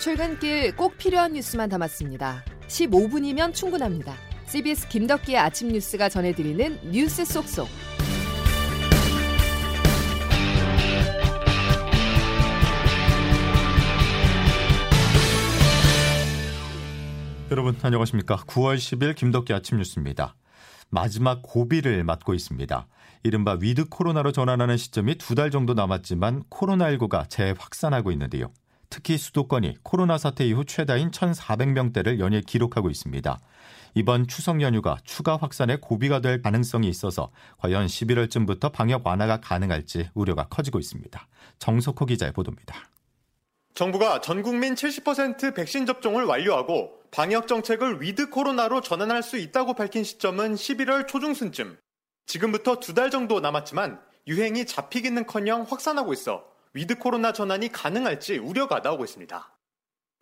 출근길 꼭 필요한 뉴스만 담았습니다. 15분이면 충분합니다. CBS 김덕기의 아침 뉴스가 전해드리는 뉴스 속속. 여러분 안녕하십니까? 9월 10일 김덕기 아침 뉴스입니다. 마지막 고비를 맞고 있습니다. 이른바 위드 코로나로 전환하는 시점이 두 달 정도 남았지만 코로나19가 재확산하고 있는데요. 특히 수도권이 코로나 사태 이후 최다인 1,400명대를 연일 기록하고 있습니다. 이번 추석 연휴가 추가 확산의 고비가 될 가능성이 있어서 과연 11월쯤부터 방역 완화가 가능할지 우려가 커지고 있습니다. 정석호 기자의 보도입니다. 정부가 전 국민 70% 백신 접종을 완료하고 방역 정책을 위드 코로나로 전환할 수 있다고 밝힌 시점은 11월 초중순쯤. 지금부터 두 달 정도 남았지만 유행이 잡히기는커녕 확산하고 있어 위드 코로나 전환이 가능할지 우려가 나오고 있습니다.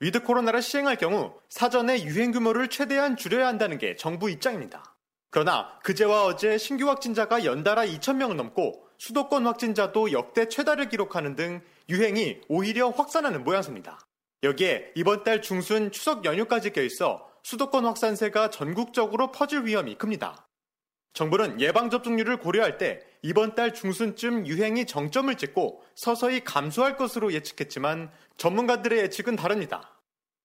위드 코로나를 시행할 경우 사전에 유행 규모를 최대한 줄여야 한다는 게 정부 입장입니다. 그러나 그제와 어제 신규 확진자가 연달아 2,000명을 넘고 수도권 확진자도 역대 최다를 기록하는 등 유행이 오히려 확산하는 모양새입니다. 여기에 이번 달 중순 추석 연휴까지 껴있어 수도권 확산세가 전국적으로 퍼질 위험이 큽니다. 정부는 예방접종률을 고려할 때 이번 달 중순쯤 유행이 정점을 찍고 서서히 감소할 것으로 예측했지만 전문가들의 예측은 다릅니다.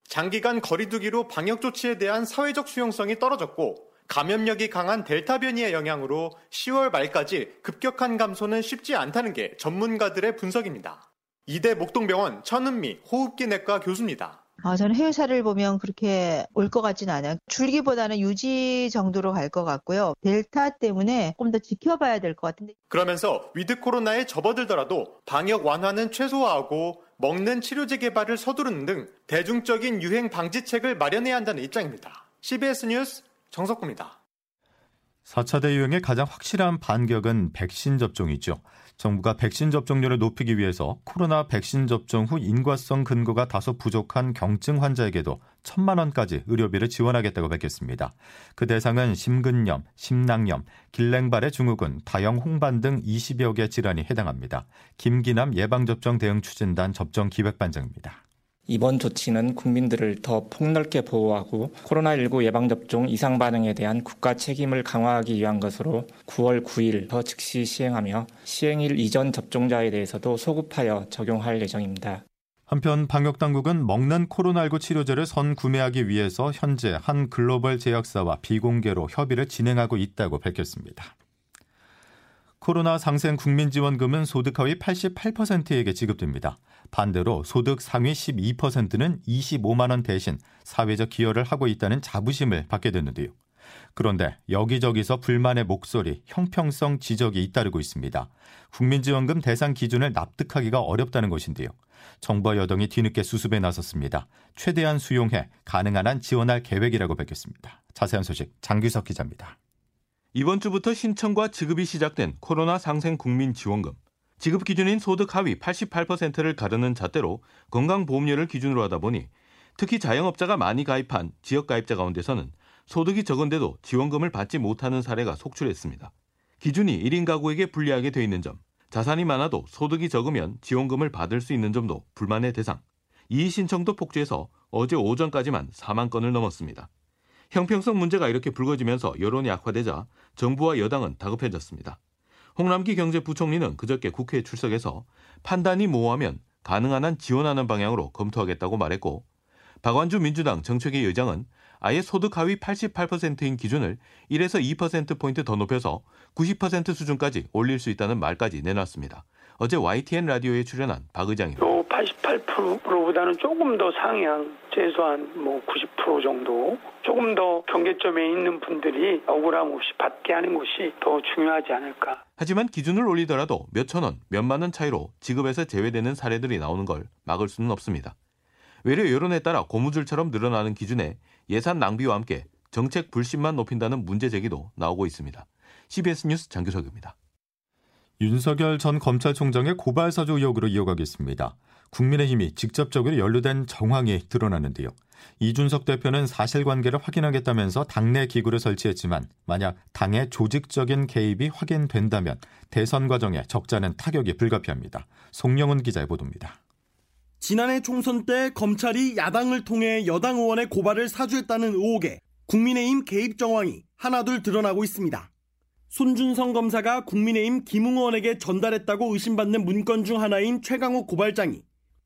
장기간 거리두기로 방역 조치에 대한 사회적 수용성이 떨어졌고 감염력이 강한 델타 변이의 영향으로 10월 말까지 급격한 감소는 쉽지 않다는 게 전문가들의 분석입니다. 이대 목동병원 천은미 호흡기 내과 교수입니다. 아, 저는 해외사를 보면 그렇게 올 것 같지는 않아요. 줄기보다는 유지 정도로 갈 것 같고요. 델타 때문에 조금 더 지켜봐야 될 것 같은데. 그러면서 위드 코로나에 접어들더라도 방역 완화는 최소화하고 먹는 치료제 개발을 서두르는 등 대중적인 유행 방지책을 마련해야 한다는 입장입니다. CBS 뉴스 정석구입니다. 4차 대유행의 가장 확실한 반격은 백신 접종이죠. 정부가 백신 접종률을 높이기 위해서 코로나 백신 접종 후 인과성 근거가 다소 부족한 경증 환자에게도 천만 원까지 의료비를 지원하겠다고 밝혔습니다. 그 대상은 심근염, 심낭염, 길랭발의 증후군, 다형 홍반 등 20여 개 질환이 해당합니다. 김기남 예방접종 대응 추진단 접종 기획반장입니다. 이번 조치는 국민들을 더 폭넓게 보호하고 코로나19 예방접종 이상 반응에 대한 국가 책임을 강화하기 위한 것으로 9월 9일 더 즉시 시행하며 시행일 이전 접종자에 대해서도 소급하여 적용할 예정입니다. 한편 방역 당국은 먹는 코로나19 치료제를 선 구매하기 위해서 현재 한 글로벌 제약사와 비공개로 협의를 진행하고 있다고 밝혔습니다. 코로나 상생 국민지원금은 소득 하위 88%에게 지급됩니다. 반대로 소득 상위 12%는 25만 원 대신 사회적 기여를 하고 있다는 자부심을 받게 됐는데요. 그런데 여기저기서 불만의 목소리, 형평성 지적이 잇따르고 있습니다. 국민지원금 대상 기준을 납득하기가 어렵다는 것인데요. 정부와 여당이 뒤늦게 수습에 나섰습니다. 최대한 수용해 가능한 한 지원할 계획이라고 밝혔습니다. 자세한 소식 장규석 기자입니다. 이번 주부터 신청과 지급이 시작된 코로나 상생 국민 지원금. 지급 기준인 소득 하위 88%를 가르는 잣대로 건강보험료를 기준으로 하다 보니 특히 자영업자가 많이 가입한 지역 가입자 가운데서는 소득이 적은데도 지원금을 받지 못하는 사례가 속출했습니다. 기준이 1인 가구에게 불리하게 돼 있는 점, 자산이 많아도 소득이 적으면 지원금을 받을 수 있는 점도 불만의 대상. 이의 신청도 폭주해서 어제 오전까지만 4만 건을 넘었습니다. 형평성 문제가 이렇게 불거지면서 여론이 악화되자 정부와 여당은 다급해졌습니다. 홍남기 경제부총리는 그저께 국회에 출석해서 판단이 모호하면 가능한 한 지원하는 방향으로 검토하겠다고 말했고 박완주 민주당 정책위 의장은 아예 소득 하위 88%인 기준을 1에서 2%포인트 더 높여서 90% 수준까지 올릴 수 있다는 말까지 내놨습니다. 어제 YTN 라디오에 출연한 박 의장입니다. 88%보다는 조금 더 상향, 최소한 뭐 90% 정도, 조금 더 경계점에 있는 분들이 억울함 없이 받게 하는 것이 더 중요하지 않을까. 하지만 기준을 올리더라도 몇천 원, 몇만 원 차이로 지급에서 제외되는 사례들이 나오는 걸 막을 수는 없습니다. 외려 여론에 따라 고무줄처럼 늘어나는 기준에 예산 낭비와 함께 정책 불신만 높인다는 문제 제기도 나오고 있습니다. CBS 뉴스 장규석입니다. 윤석열 전 검찰총장의 고발 사주 의혹으로 이어가겠습니다. 국민의힘이 직접적으로 연루된 정황이 드러나는데요. 이준석 대표는 사실관계를 확인하겠다면서 당내 기구를 설치했지만 만약 당의 조직적인 개입이 확인된다면 대선 과정에 적잖은 타격이 불가피합니다. 송영훈 기자의 보도입니다. 지난해 총선 때 검찰이 야당을 통해 여당 의원의 고발을 사주했다는 의혹에 국민의힘 개입 정황이 하나둘 드러나고 있습니다. 손준성 검사가 국민의힘 김웅 의원에게 전달했다고 의심받는 문건 중 하나인 최강욱 고발장이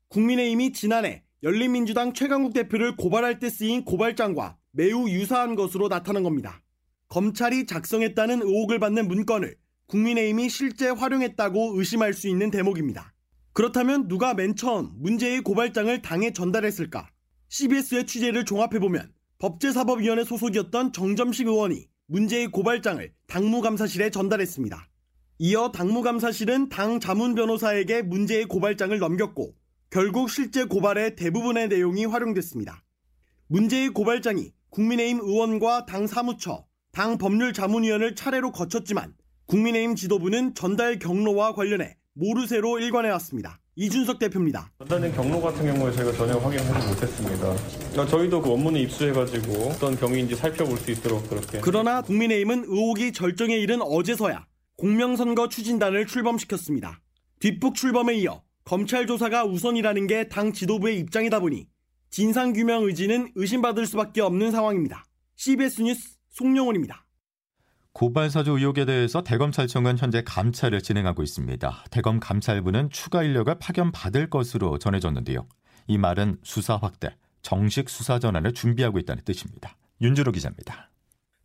국민의힘이 지난해 열린민주당 최강욱 대표를 고발할 때 쓰인 고발장과 매우 유사한 것으로 나타난 겁니다. 검찰이 작성했다는 의혹을 받는 문건을 국민의힘이 실제 활용했다고 의심할 수 있는 대목입니다. 그렇다면 누가 맨 처음 문제의 고발장을 당에 전달했을까? CBS의 취재를 종합해보면 법제사법위원회 소속이었던 정점식 의원이 문제의 고발장을 당무감사실에 전달했습니다. 이어 당무감사실은 당 자문 변호사에게 문제의 고발장을 넘겼고 결국 실제 고발의 대부분의 내용이 활용됐습니다. 문제의 고발장이 국민의힘 의원과 당 사무처, 당 법률자문위원을 차례로 거쳤지만 국민의힘 지도부는 전달 경로와 관련해 모르쇠로 일관해왔습니다. 이준석 대표입니다. 전달된 경로 같은 경우에 저희가 전혀 확인하지 못했습니다. 그러니까 저희도 그 원문을 입수해가지고 어떤 경위인지 살펴볼 수 있도록 그렇게. 그러나 국민의힘은 의혹이 절정에 이른 어제서야 공명선거 추진단을 출범시켰습니다. 뒷북 출범에 이어 검찰 조사가 우선이라는 게 당 지도부의 입장이다 보니 진상규명 의지는 의심받을 수밖에 없는 상황입니다. CBS 뉴스 송영훈입니다. 고발사주 의혹에 대해서 대검찰청은 현재 감찰을 진행하고 있습니다. 대검 감찰부는 추가 인력을 파견받을 것으로 전해졌는데요. 이 말은 수사 확대, 정식 수사 전환을 준비하고 있다는 뜻입니다. 윤주로 기자입니다.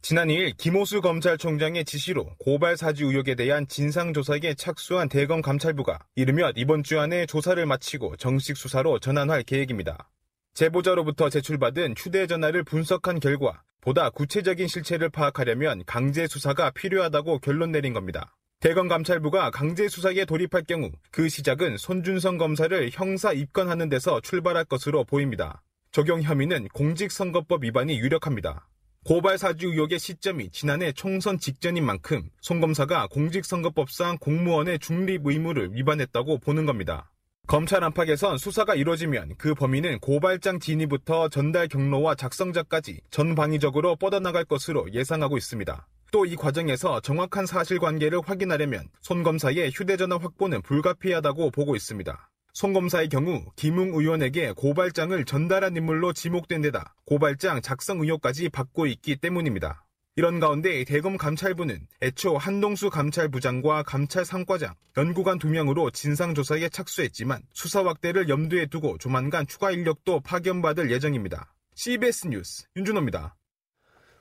지난 2일 김호수 검찰총장의 지시로 고발 사주 의혹에 대한 진상조사에 착수한 대검 감찰부가 이르면 이번 주 안에 조사를 마치고 정식 수사로 전환할 계획입니다. 제보자로부터 제출받은 휴대전화를 분석한 결과 보다 구체적인 실체를 파악하려면 강제 수사가 필요하다고 결론 내린 겁니다. 대검 감찰부가 강제 수사에 돌입할 경우 그 시작은 손준성 검사를 형사 입건하는 데서 출발할 것으로 보입니다. 적용 혐의는 공직선거법 위반이 유력합니다. 고발 사주 의혹의 시점이 지난해 총선 직전인 만큼 송 검사가 공직선거법상 공무원의 중립 의무를 위반했다고 보는 겁니다. 검찰 안팎에선 수사가 이루어지면 그 범인은 고발장 진위부터 전달 경로와 작성자까지 전방위적으로 뻗어나갈 것으로 예상하고 있습니다. 또 이 과정에서 정확한 사실관계를 확인하려면 손 검사의 휴대전화 확보는 불가피하다고 보고 있습니다. 송 검사의 경우 김웅 의원에게 고발장을 전달한 인물로 지목된 데다 고발장 작성 의혹까지 받고 있기 때문입니다. 이런 가운데 대검 감찰부는 애초 한동수 감찰부장과 감찰 상과장, 연구관 두 명으로 진상조사에 착수했지만 수사 확대를 염두에 두고 조만간 추가 인력도 파견받을 예정입니다. CBS 뉴스 윤준호입니다.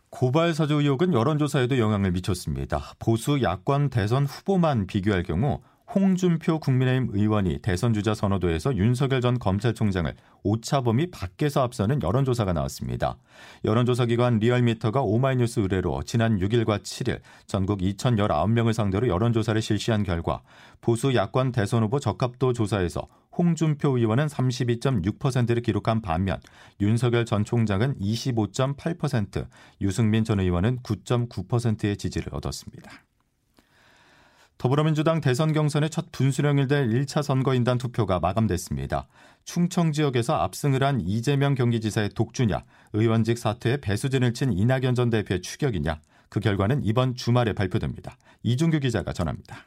고발 사주 의혹은 여론조사에도 영향을 미쳤습니다. 보수 야권 대선 후보만 비교할 경우 홍준표 국민의힘 의원이 대선 주자 선호도에서 윤석열 전 검찰총장을 오차범위 밖에서 앞서는 여론조사가 나왔습니다. 여론조사 기관 리얼미터가 오마이뉴스 의뢰로 지난 6일과 7일 전국 2,019명을 상대로 여론조사를 실시한 결과 보수 야권 대선 후보 적합도 조사에서 홍준표 의원은 32.6%를 기록한 반면 윤석열 전 총장은 25.8%, 유승민 전 의원은 9.9%의 지지를 얻었습니다. 더불어민주당 대선 경선의 첫 분수령일 될 1차 선거인단 투표가 마감됐습니다. 충청 지역에서 압승을 한 이재명 경기지사의 독주냐, 의원직 사퇴에 배수진을 친 이낙연 전 대표의 추격이냐, 그 결과는 이번 주말에 발표됩니다. 이준규 기자가 전합니다.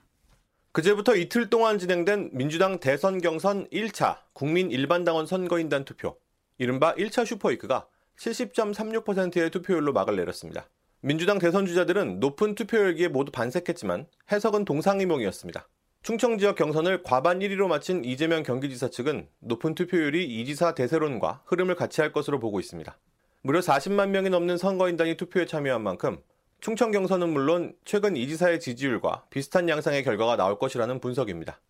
그제부터 이틀 동안 진행된 민주당 대선 경선 1차 국민 일반당원 선거인단 투표, 이른바 1차 슈퍼위크가 70.36%의 투표율로 막을 내렸습니다. 민주당 대선 주자들은 높은 투표율기에 모두 반색했지만 해석은 동상이몽이었습니다. 충청 지역 경선을 과반 1위로 마친 이재명 경기지사 측은 높은 투표율이 이 지사 대세론과 흐름을 같이 할 것으로 보고 있습니다. 무려 40만 명이 넘는 선거인단이 투표에 참여한 만큼 충청 경선은 물론 최근 이 지사의 지지율과 비슷한 양상의 결과가 나올 것이라는 분석입니다.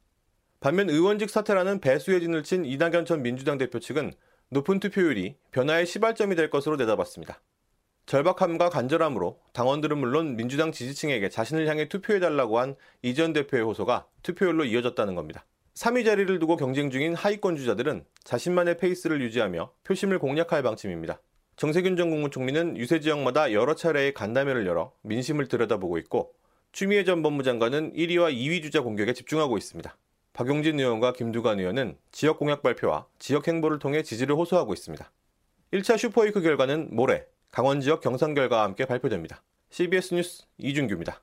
반면 의원직 사퇴라는 배수의 진을 친 이낙연 전 민주당 대표 측은 높은 투표율이 변화의 시발점이 될 것으로 내다봤습니다. 절박함과 간절함으로 당원들은 물론 민주당 지지층에게 자신을 향해 투표해달라고 한 이 전 대표의 호소가 투표율로 이어졌다는 겁니다. 3위 자리를 두고 경쟁 중인 하위권 주자들은 자신만의 페이스를 유지하며 표심을 공략할 방침입니다. 정세균 전 국무총리는 유세 지역마다 여러 차례의 간담회를 열어 민심을 들여다보고 있고 추미애 전 법무장관은 1위와 2위 주자 공격에 집중하고 있습니다. 박용진 의원과 김두관 의원은 지역 공약 발표와 지역 행보를 통해 지지를 호소하고 있습니다. 1차 슈퍼위크 결과는 모레 강원 지역 경선 결과와 함께 발표됩니다. CBS 뉴스 이준규입니다.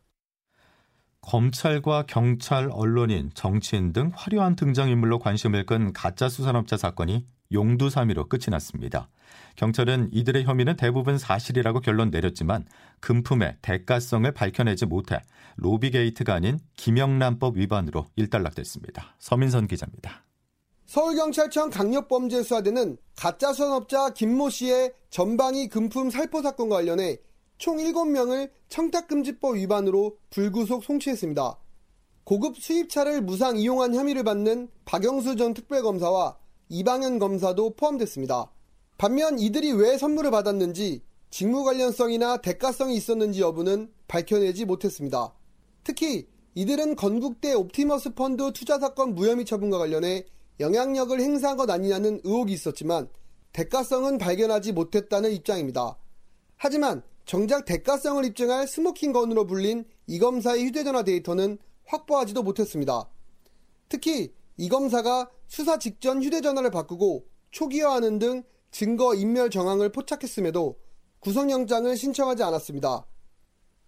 검찰과 경찰, 언론인, 정치인 등 화려한 등장인물로 관심을 끈 가짜 수산업자 사건이 용두사미로 끝이 났습니다. 경찰은 이들의 혐의는 대부분 사실이라고 결론 내렸지만 금품의 대가성을 밝혀내지 못해 로비게이트가 아닌 김영란법 위반으로 일단락됐습니다. 서민선 기자입니다. 서울경찰청 강력범죄 수사대는 가짜 수산업자 김모 씨의 전방위 금품 살포 사건과 관련해 총 7명을 청탁금지법 위반으로 불구속 송치했습니다. 고급 수입차를 무상 이용한 혐의를 받는 박영수 전 특별검사와 이방현 검사도 포함됐습니다. 반면 이들이 왜 선물을 받았는지 직무 관련성이나 대가성이 있었는지 여부는 밝혀내지 못했습니다. 특히 이들은 건국대 옵티머스 펀드 투자 사건 무혐의 처분과 관련해 영향력을 행사한 것 아니냐는 의혹이 있었지만 대가성은 발견하지 못했다는 입장입니다. 하지만 정작 대가성을 입증할 스모킹건으로 불린 이 검사의 휴대전화 데이터는 확보하지도 못했습니다. 특히 이 검사가 수사 직전 휴대전화를 바꾸고 초기화하는 등 증거 인멸 정황을 포착했음에도 구속영장을 신청하지 않았습니다.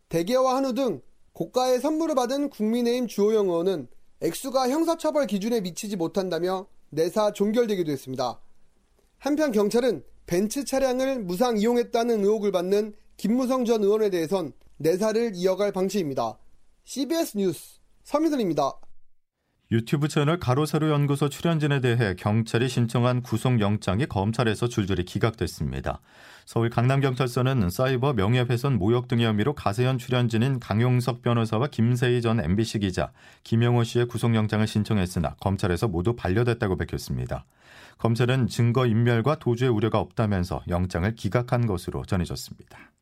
대개와 한우 등 고가의 선물을 받은 국민의힘 주호영 의원은 액수가 형사처벌 기준에 미치지 못한다며 내사 종결되기도 했습니다. 한편 경찰은 벤츠 차량을 무상 이용했다는 의혹을 받는 김무성 전 의원에 대해선 내사를 이어갈 방침입니다. CBS 뉴스 서민선입니다. 유튜브 채널 가로세로 연구소 출연진에 대해 경찰이 신청한 구속영장이 검찰에서 줄줄이 기각됐습니다. 서울 강남경찰서는 사이버 명예훼손 모욕 등의 혐의로 가세현 출연진인 강용석 변호사와 김세희 전 MBC 기자, 김영호 씨의 구속영장을 신청했으나 검찰에서 모두 반려됐다고 밝혔습니다. 검찰은 증거 인멸과 도주의 우려가 없다면서 영장을 기각한 것으로 전해졌습니다.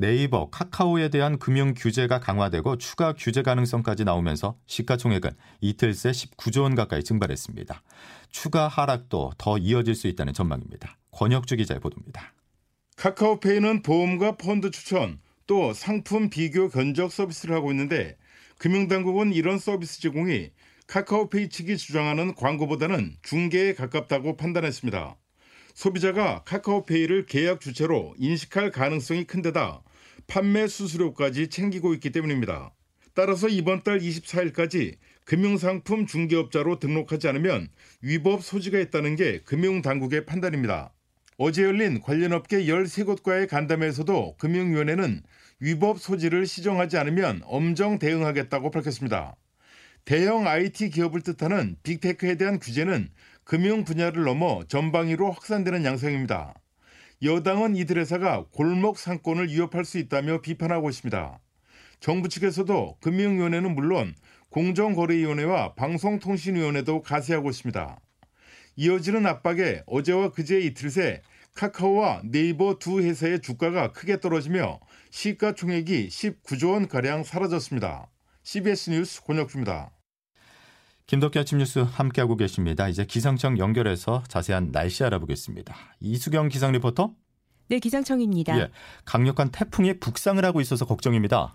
네이버, 카카오에 대한 금융 규제가 강화되고 추가 규제 가능성까지 나오면서 시가총액은 이틀 새 19조 원 가까이 증발했습니다. 추가 하락도 더 이어질 수 있다는 전망입니다. 권혁주 기자의 보도입니다. 카카오페이는 보험과 펀드 추천, 또 상품 비교 견적 서비스를 하고 있는데 금융당국은 이런 서비스 제공이 카카오페이 측이 주장하는 광고보다는 중개에 가깝다고 판단했습니다. 소비자가 카카오페이를 계약 주체로 인식할 가능성이 큰 데다 판매 수수료까지 챙기고 있기 때문입니다. 따라서 이번 달 24일까지 금융상품 중개업자로 등록하지 않으면 위법 소지가 있다는 게 금융당국의 판단입니다. 어제 열린 관련 업계 13곳과의 간담회에서도 금융위원회는 위법 소지를 시정하지 않으면 엄정 대응하겠다고 밝혔습니다. 대형 IT 기업을 뜻하는 빅테크에 대한 규제는 금융 분야를 넘어 전방위로 확산되는 양상입니다. 여당은 이들 회사가 골목 상권을 위협할 수 있다며 비판하고 있습니다. 정부 측에서도 금융위원회는 물론 공정거래위원회와 방송통신위원회도 가세하고 있습니다. 이어지는 압박에 어제와 그제 이틀 새 카카오와 네이버 두 회사의 주가가 크게 떨어지며 시가총액이 19조 원가량 사라졌습니다. CBS 뉴스 권혁주입니다. 김덕기 아침 뉴스 함께하고 계십니다. 이제 기상청 연결해서 자세한 날씨 알아보겠습니다. 이수경 기상 리포터. 네, 기상청입니다. 예, 강력한 태풍이 북상을 하고 있어서 걱정입니다.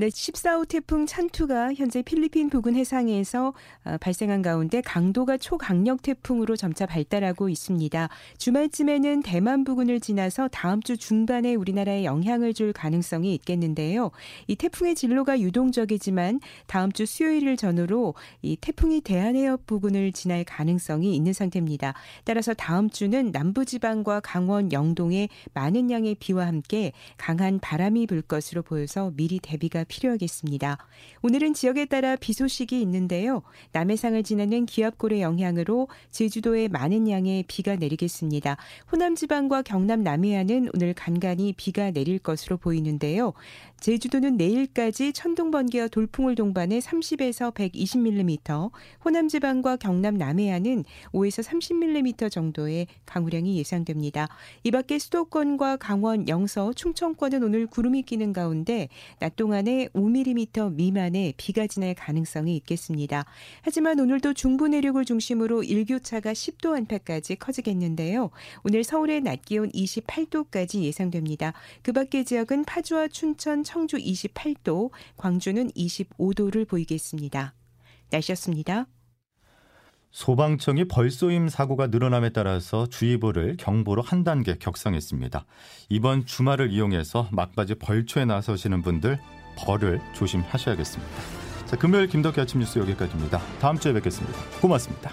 네, 14호 태풍 찬투가 현재 필리핀 부근 해상에서 어, 발생한 가운데 강도가 초강력 태풍으로 점차 발달하고 있습니다. 주말쯤에는 대만 부근을 지나서 다음 주 중반에 우리나라에 영향을 줄 가능성이 있겠는데요. 이 태풍의 진로가 유동적이지만 다음 주 수요일을 전후로 이 태풍이 대한해협 부근을 지날 가능성이 있는 상태입니다. 따라서 다음 주는 남부지방과 강원 영동에 많은 양의 비와 함께 강한 바람이 불 것으로 보여서 미리 대비가 필요하겠습니다. 오늘은 지역에 따라 비 소식이 있는데요. 남해상을 지나는 기압골의 영향으로 제주도에 많은 양의 비가 내리겠습니다. 호남 지방과 경남 남해안은 오늘 간간히 비가 내릴 것으로 보이는데요. 제주도는 내일까지 천둥 번개와 돌풍을 동반해 30에서 120mm, 호남 지방과 경남 남해안은 5에서 30mm 정도의 강우량이 예상됩니다. 이 밖에 수도권과 강원, 영서, 충청권은 오늘 구름이 끼는 가운데 낮 동안 에 5mm 미만의 비가 지날 가능성이 있겠습니다. 하지만 오늘도 중부 내륙을 중심으로 일교차가 10도 안팎까지 커지겠는데요. 오늘 서울의 낮 기온 28도까지 예상됩니다. 그 밖의 지역은 파주와 춘천, 청주 28도, 광주는 25도를 보이겠습니다. 날씨였습니다. 소방청이 벌쏘임 사고가 늘어남에 따라서 주의보를 경보로 한 단계 격상했습니다. 이번 주말을 이용해서 막바지 벌초에 나서시는 분들 벌을 조심하셔야겠습니다. 자, 금요일 김덕기 아침 뉴스 여기까지입니다. 다음 주에 뵙겠습니다. 고맙습니다.